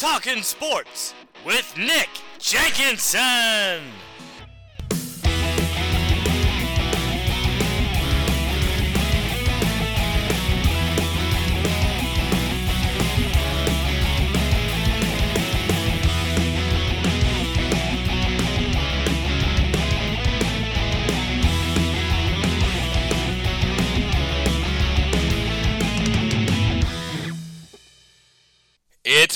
Talking Sports with Nick Jenkinson.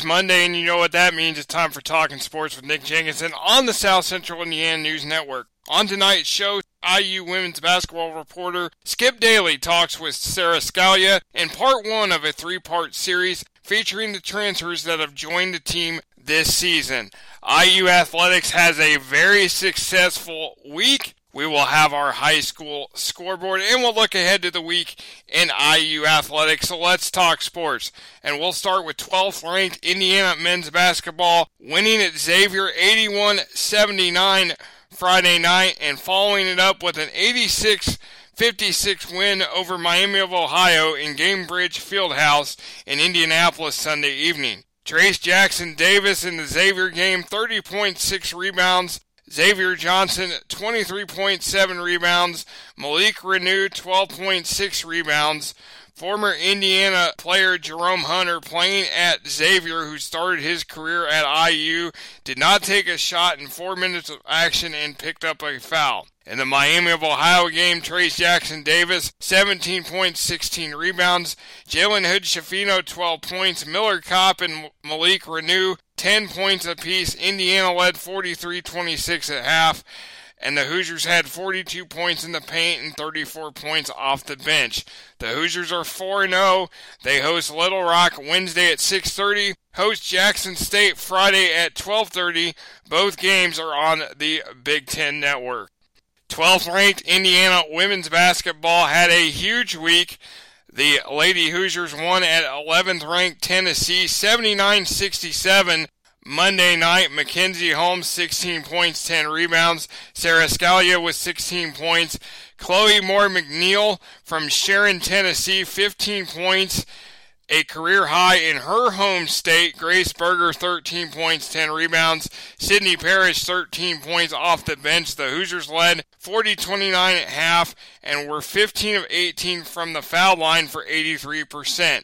It's Monday, and you know what that means. It's time for Talking Sports with Nick Jenkinson on the South Central Indiana News Network. On tonight's show, IU women's basketball reporter Skip Daly talks with Sara Scalia in part one of a three part series featuring the transfers that have joined the team this season. IU Athletics has a very successful week we will have our high school scoreboard and we'll look ahead to the week in IU athletics. So let's talk sports. And we'll start with 12th ranked Indiana men's basketball winning at Xavier 81 79 Friday night and following it up with an 86 56 win over Miami of Ohio in Gainbridge Fieldhouse in Indianapolis Sunday evening. Trayce Jackson Davis in the Xavier game, 30.6 rebounds, Xavier Johnson, 23.7 rebounds. Malik Reneau, 12.6 rebounds. Former Indiana player Jerome Hunter, playing at Xavier, who started his career at IU, did not take a shot in four minutes of action and picked up a foul. In the Miami of Ohio game, Trayce Jackson Davis, 17 points, 16 rebounds. Jalen Hood Schifino, 12 points. Miller Kopp and Malik Reneau, 10 points apiece. Indiana led 43 26 at half. And the Hoosiers had 42 points in the paint and 34 points off the bench. The Hoosiers are 4 0. They host Little Rock Wednesday at 6:30, host Jackson State Friday at 12:30. Both games are on the Big 10 network. 12th ranked Indiana women's basketball had a huge week. The Lady Hoosiers won at 11th ranked Tennessee 79 67. Monday night, Mackenzie Holmes, 16 points, 10 rebounds. Sara Scalia with 16 points. Chloe Moore McNeil from Sharon, Tennessee, 15 points, a career high in her home state. Grace Berger, 13 points, 10 rebounds. Sydney Parrish, 13 points off the bench. The Hoosiers led 40 29 at half and were 15 of 18 from the foul line for 83%.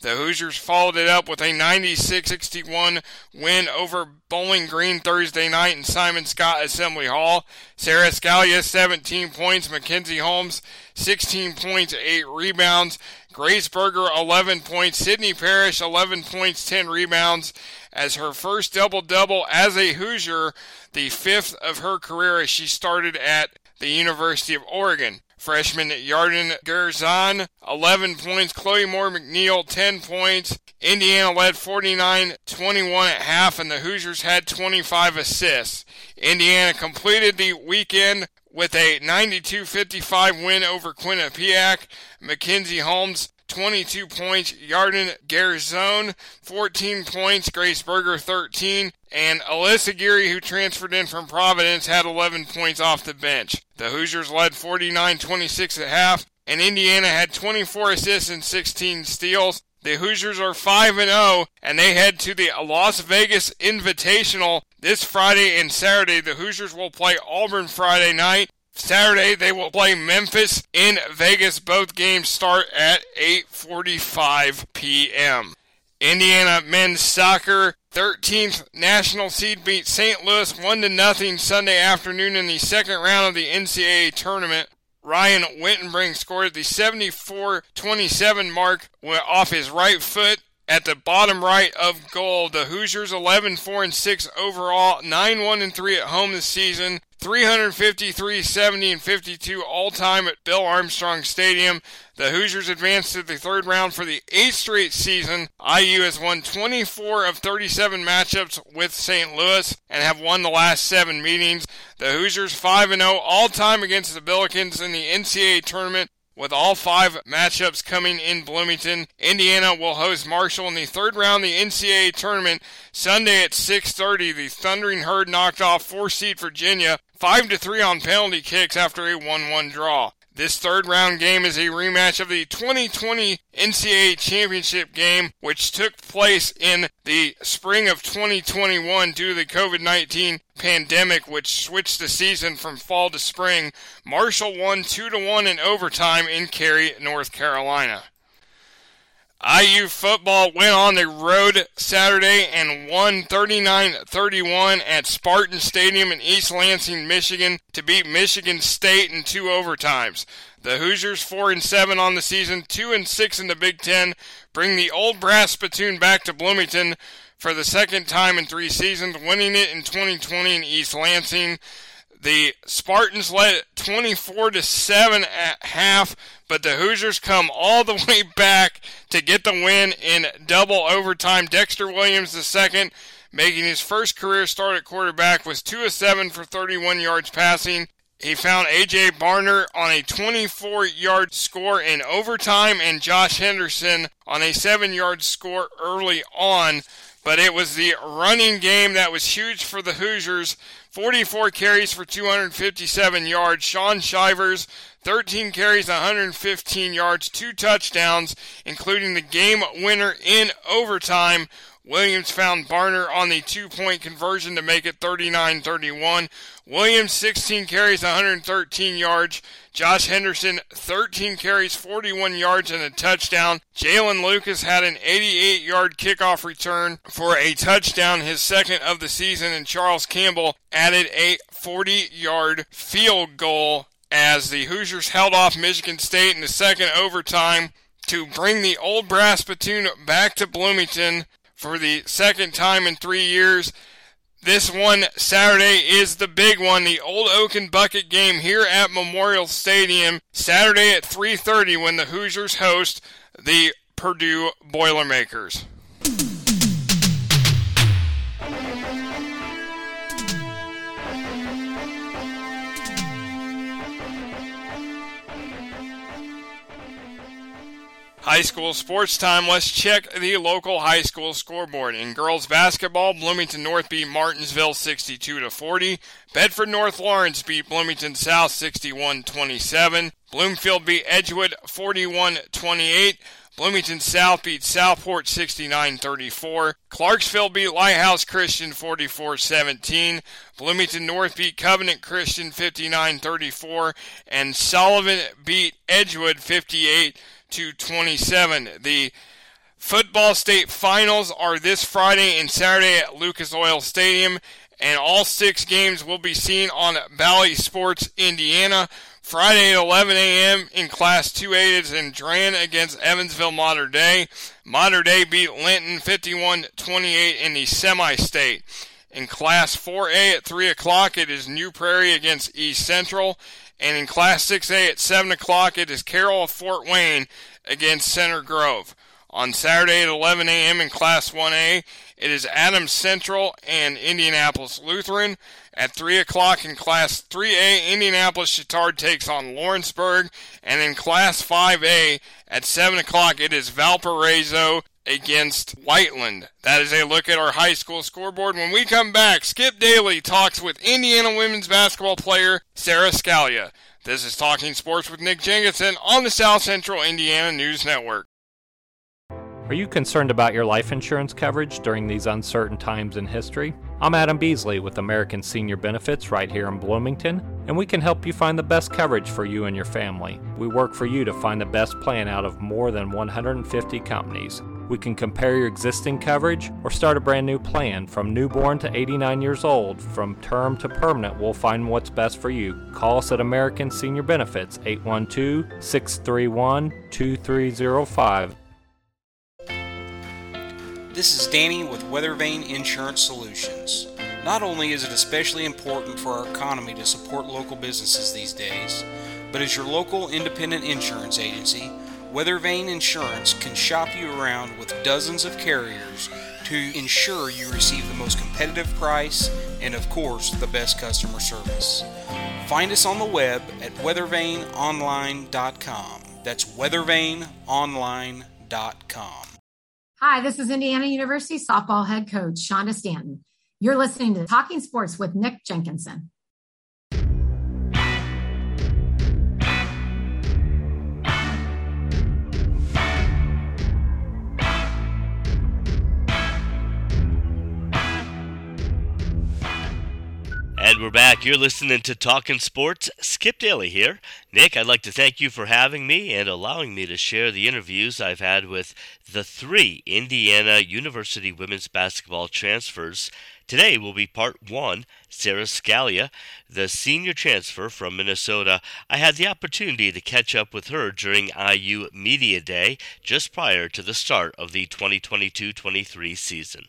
The Hoosiers followed it up with a 96-61 win over Bowling Green Thursday night in Simon Skjodt Assembly Hall. Sara Scalia 17 points, Mackenzie Holmes 16 points, 8 rebounds, Grace Berger 11 points, Sydney Parrish 11 points, 10 rebounds as her first double-double as a Hoosier, the fifth of her career as she started at the University of Oregon. Freshman Yarden Garzon, 11 points. Chloe Moore McNeil, 10 points. Indiana led 49 21 at half, and the Hoosiers had 25 assists. Indiana completed the weekend with a 92 55 win over Quinnipiac. Mackenzie Holmes 22 points. Yarden Garzon, 14 points. Grace Berger, 13. And Alyssa Geary, who transferred in from Providence, had 11 points off the bench. The Hoosiers led 49 26 at half, and Indiana had 24 assists and 16 steals. The Hoosiers are 5 and 0 and they head to the Las Vegas Invitational this Friday and Saturday. The Hoosiers will play Auburn Friday night Saturday they will play Memphis in Vegas. Both games start at 8:45 p.m. Indiana men's soccer 13th national seed beat St. Louis 1 to nothing Sunday afternoon in the second round of the NCAA tournament. Ryan Wittenbring scored the 74-27 mark off his right foot at the bottom right of goal. The Hoosiers 11 4 and 6 overall, 9 1 and 3 at home this season. 353, 70, and 52 all time at Bill Armstrong Stadium. The Hoosiers advanced to the third round for the eighth straight season. IU has won 24 of 37 matchups with St. Louis and have won the last seven meetings. The Hoosiers 5 0 all time against the Billikens in the NCAA tournament with all five matchups coming in Bloomington. Indiana will host Marshall in the third round of the NCAA tournament Sunday at 6:30. The Thundering Herd knocked off four-seed Virginia 5 to 3 on penalty kicks after a 1-1 draw. This third round game is a rematch of the 2020 NCAA championship game, which took place in the spring of 2021 due to the COVID 19 pandemic, which switched the season from fall to spring. Marshall won 2 to 1 in overtime in Cary, North Carolina. IU football went on the road Saturday and won 39-31 at Spartan Stadium in East Lansing, Michigan to beat Michigan State in two overtimes. The Hoosiers 4 and 7 on the season, 2 and 6 in the Big 10, bring the old brass spittoon back to Bloomington for the second time in 3 seasons, winning it in 2020 in East Lansing. The Spartans led 24 to 7 at half, but the Hoosiers come all the way back to get the win in double overtime. Dexter Williams II making his first career start at quarterback was 2 of 7 for 31 yards passing. He found A.J. Barner on a 24 yard score in overtime and Josh Henderson on a 7 yard score early on. But it was the running game that was huge for the Hoosiers 44 carries for 257 yards. Shaun Shivers, 13 carries, 115 yards, two touchdowns, including the game winner in overtime. Williams found Barner on the two point conversion to make it 39 31. Williams, 16 carries, 113 yards. Josh Henderson, 13 carries, 41 yards, and a touchdown. Jaylin Lucas had an 88 yard kickoff return for a touchdown, his second of the season, and Charles Campbell added a 40 yard field goal as the Hoosiers held off Michigan State in the second overtime to bring the old brass platoon back to Bloomington for the second time in three years. This one Saturday is the big one, the Old Oaken Bucket game here at Memorial Stadium, Saturday at 3:30 when the Hoosiers host the Purdue Boilermakers. High school sports time. Let's check the local high school scoreboard. In girls basketball, Bloomington North beat Martinsville 62 to 40. Bedford North Lawrence beat Bloomington South 61-27. Bloomfield beat Edgewood 41-28. Bloomington South beat Southport 69-34. Clarksville beat Lighthouse Christian 44-17. Bloomington North beat Covenant Christian 59-34 and Sullivan beat Edgewood 58 to 27. The football state finals are this Friday and Saturday at Lucas Oil Stadium, and all six games will be seen on Bally Sports Indiana. Friday at 11 a.m. in Class 2A is Andrean against Evansville Mater Dei. Mater Dei beat Linton 51-28 in the semi-state. In Class 4A at 3 o'clock, it is New Prairie against East Central. And in Class 6A at 7 o'clock, it is Carroll of Fort Wayne against Center Grove. On Saturday at 11 a.m. in Class 1A, it is Adams Central and Indianapolis Lutheran. At 3 o'clock in Class 3A, Indianapolis Chatard takes on Lawrenceburg. And in Class 5A, at 7 o'clock, it is Valparaiso against Whiteland. That is a look at our high school scoreboard. When we come back, Skip Daly talks with Indiana women's basketball player Sara Scalia. This is Talking Sports with Nick Jenkinson on the South Central Indiana News Network. Are you concerned about your life insurance coverage during these uncertain times in history? I'm Adam Beasley with American Senior Benefits right here in Bloomington, and we can help you find the best coverage for you and your family. We work for you to find the best plan out of more than 150 companies. We can compare your existing coverage or start a brand new plan. From newborn to 89 years old, from term to permanent, we'll find what's best for you. Call us at American Senior Benefits 812 631 2305. This is Danny with Weathervane Insurance Solutions. Not only is it especially important for our economy to support local businesses these days, but as your local independent insurance agency, Weathervane Insurance can shop you around with dozens of carriers to ensure you receive the most competitive price and, of course, the best customer service. Find us on the web at weathervaneonline.com. That's weathervaneonline.com. Hi, this is Indiana University softball head coach Shonda Stanton. You're listening to Talking Sports with Nick Jenkinson. And we're back. You're listening to Talking Sports. Skip Daly here. Nick, I'd like to thank you for having me and allowing me to share the interviews I've had with the three Indiana University women's basketball transfers. Today will be part one. Sara Scalia, the senior transfer from Minnesota. I had the opportunity to catch up with her during IU Media Day just prior to the start of the 2022 23 season.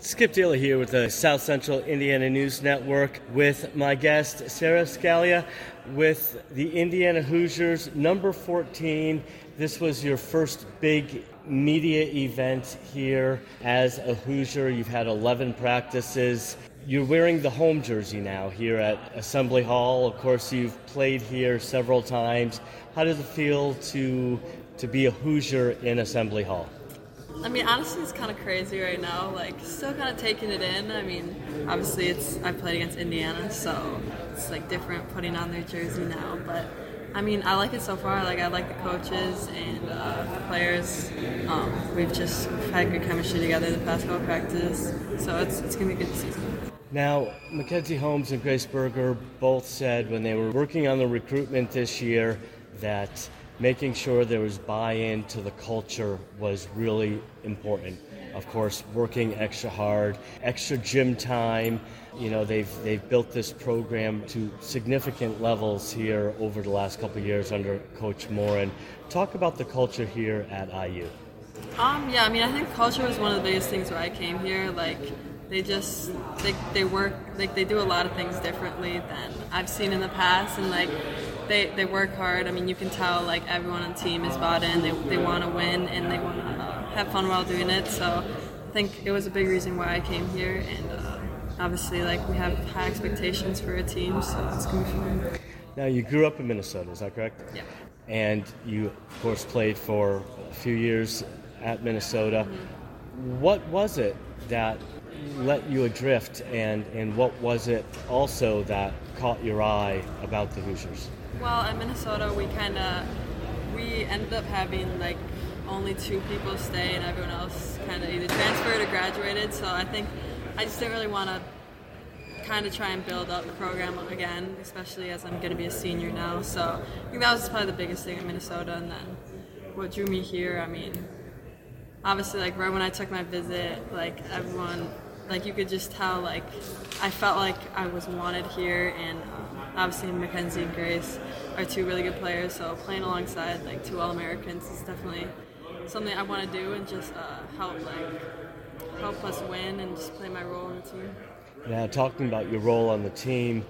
Skip Daly here with the South Central Indiana News Network with my guest Sara Scalia with the Indiana Hoosiers, number 14. This was your first big media event here as a Hoosier. You've had 11 practices. You're wearing the home jersey now here at Assembly Hall. Of course, you've played here several times. How does it feel to to be a Hoosier in Assembly Hall? I mean, honestly, it's kind of crazy right now. Like, still kind of taking it in. I mean, obviously, it's I played against Indiana, so it's like different putting on their jersey now. But I mean, I like it so far. Like, I like the coaches and uh, the players. Um, we've just had good chemistry together the past couple practices, so it's it's gonna be a good season. Now, Mackenzie Holmes and Grace Berger both said when they were working on the recruitment this year that making sure there was buy-in to the culture was really important. Of course, working extra hard, extra gym time. You know, they've they've built this program to significant levels here over the last couple years under Coach Moren. Talk about the culture here at IU. Um, yeah, I mean, I think culture was one of the biggest things where I came here. Like, they just they, they work like they do a lot of things differently than I've seen in the past, and like they, they work hard. I mean, you can tell like everyone on the team is bought in. They, they want to win and they want to uh, have fun while doing it. So I think it was a big reason why I came here. And uh, obviously, like we have high expectations for a team, so it's gonna be fun. Now, you grew up in Minnesota, is that correct? Yeah. And you, of course, played for a few years at Minnesota. Mm-hmm. What was it that let you adrift, and, and what was it also that caught your eye about the Hoosiers? Well, in Minnesota, we kind of we ended up having like only two people stay, and everyone else kind of either transferred or graduated. So I think I just didn't really want to kind of try and build up the program again, especially as I'm going to be a senior now. So I think that was probably the biggest thing in Minnesota, and then what drew me here. I mean, obviously, like right when I took my visit, like everyone, like you could just tell, like I felt like I was wanted here, and. Um, obviously Mackenzie and Grace are two really good players. So playing alongside like two All Americans is definitely something I want to do and just uh, help like help us win and just play my role on the team. Now, talking about your role on the team,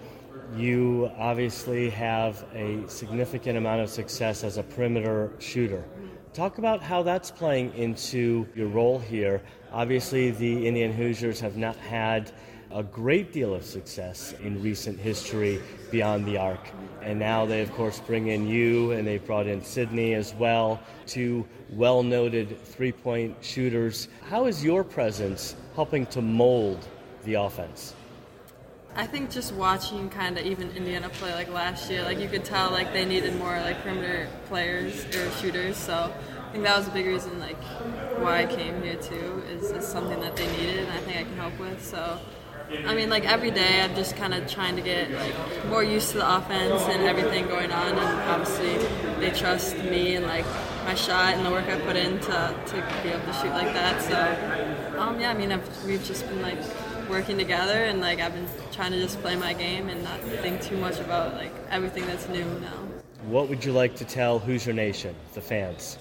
you obviously have a significant amount of success as a perimeter shooter. Talk about how that's playing into your role here. Obviously, the Indian Hoosiers have not had a great deal of success in recent history beyond the arc. And now they, of course, bring in you, and they've brought in Sydney as well, two well noted three point shooters. How is your presence helping to mold the offense? I think just watching kind of even Indiana play like last year, like you could tell like they needed more like perimeter players or shooters. So I think that was a big reason like why I came here too is, is something that they needed and I think I can help with. So I mean, like every day, I'm just kind of trying to get like more used to the offense and everything going on. And obviously, they trust me and like my shot and the work I put in to, to be able to shoot like that. So, um, yeah, I mean, I've, we've just been like working together and like I've been trying to just play my game and not think too much about like everything that's new now. What would you like to tell Hoosier Nation, the fans?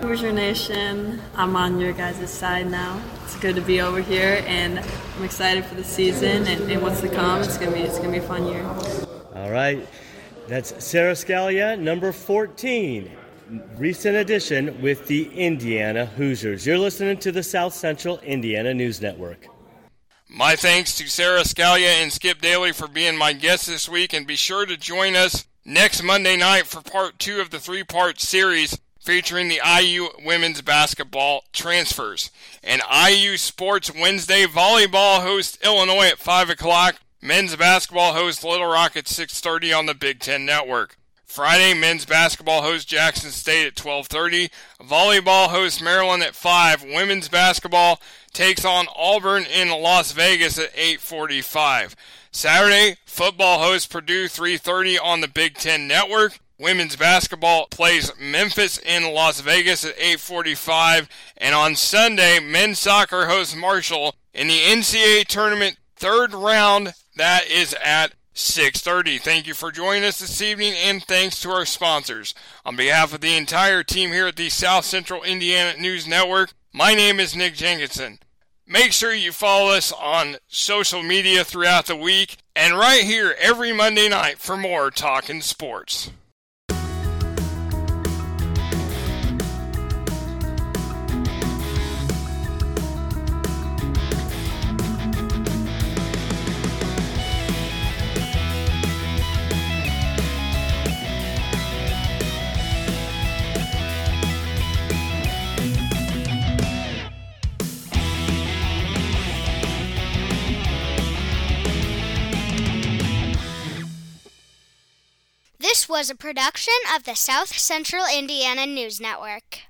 Hoosier Nation, I'm on your guys' side now. It's good to be over here, and I'm excited for the season and, and what's to come. It's gonna be it's gonna be a fun year. All right, that's Sara Scalia, number 14, recent addition with the Indiana Hoosiers. You're listening to the South Central Indiana News Network. My thanks to Sara Scalia and Skip Daly for being my guests this week, and be sure to join us next Monday night for part two of the three part series featuring the IU women's basketball transfers. And IU Sports Wednesday volleyball hosts Illinois at 5 o'clock. Men's basketball hosts Little Rock at 6.30 on the Big Ten Network. Friday, men's basketball hosts Jackson State at 12:30. Volleyball hosts Maryland at 5. Women's basketball takes on Auburn in Las Vegas at 8:45. Saturday, football hosts Purdue 3:30 on the Big 10 Network. Women's basketball plays Memphis in Las Vegas at 8:45, and on Sunday, men's soccer hosts Marshall in the NCAA tournament third round. That is at 6:30. Thank you for joining us this evening and thanks to our sponsors. On behalf of the entire team here at the South Central Indiana News Network, my name is Nick Jenkinson. Make sure you follow us on social media throughout the week and right here every Monday night for more talking sports. Was a production of the South Central Indiana News Network.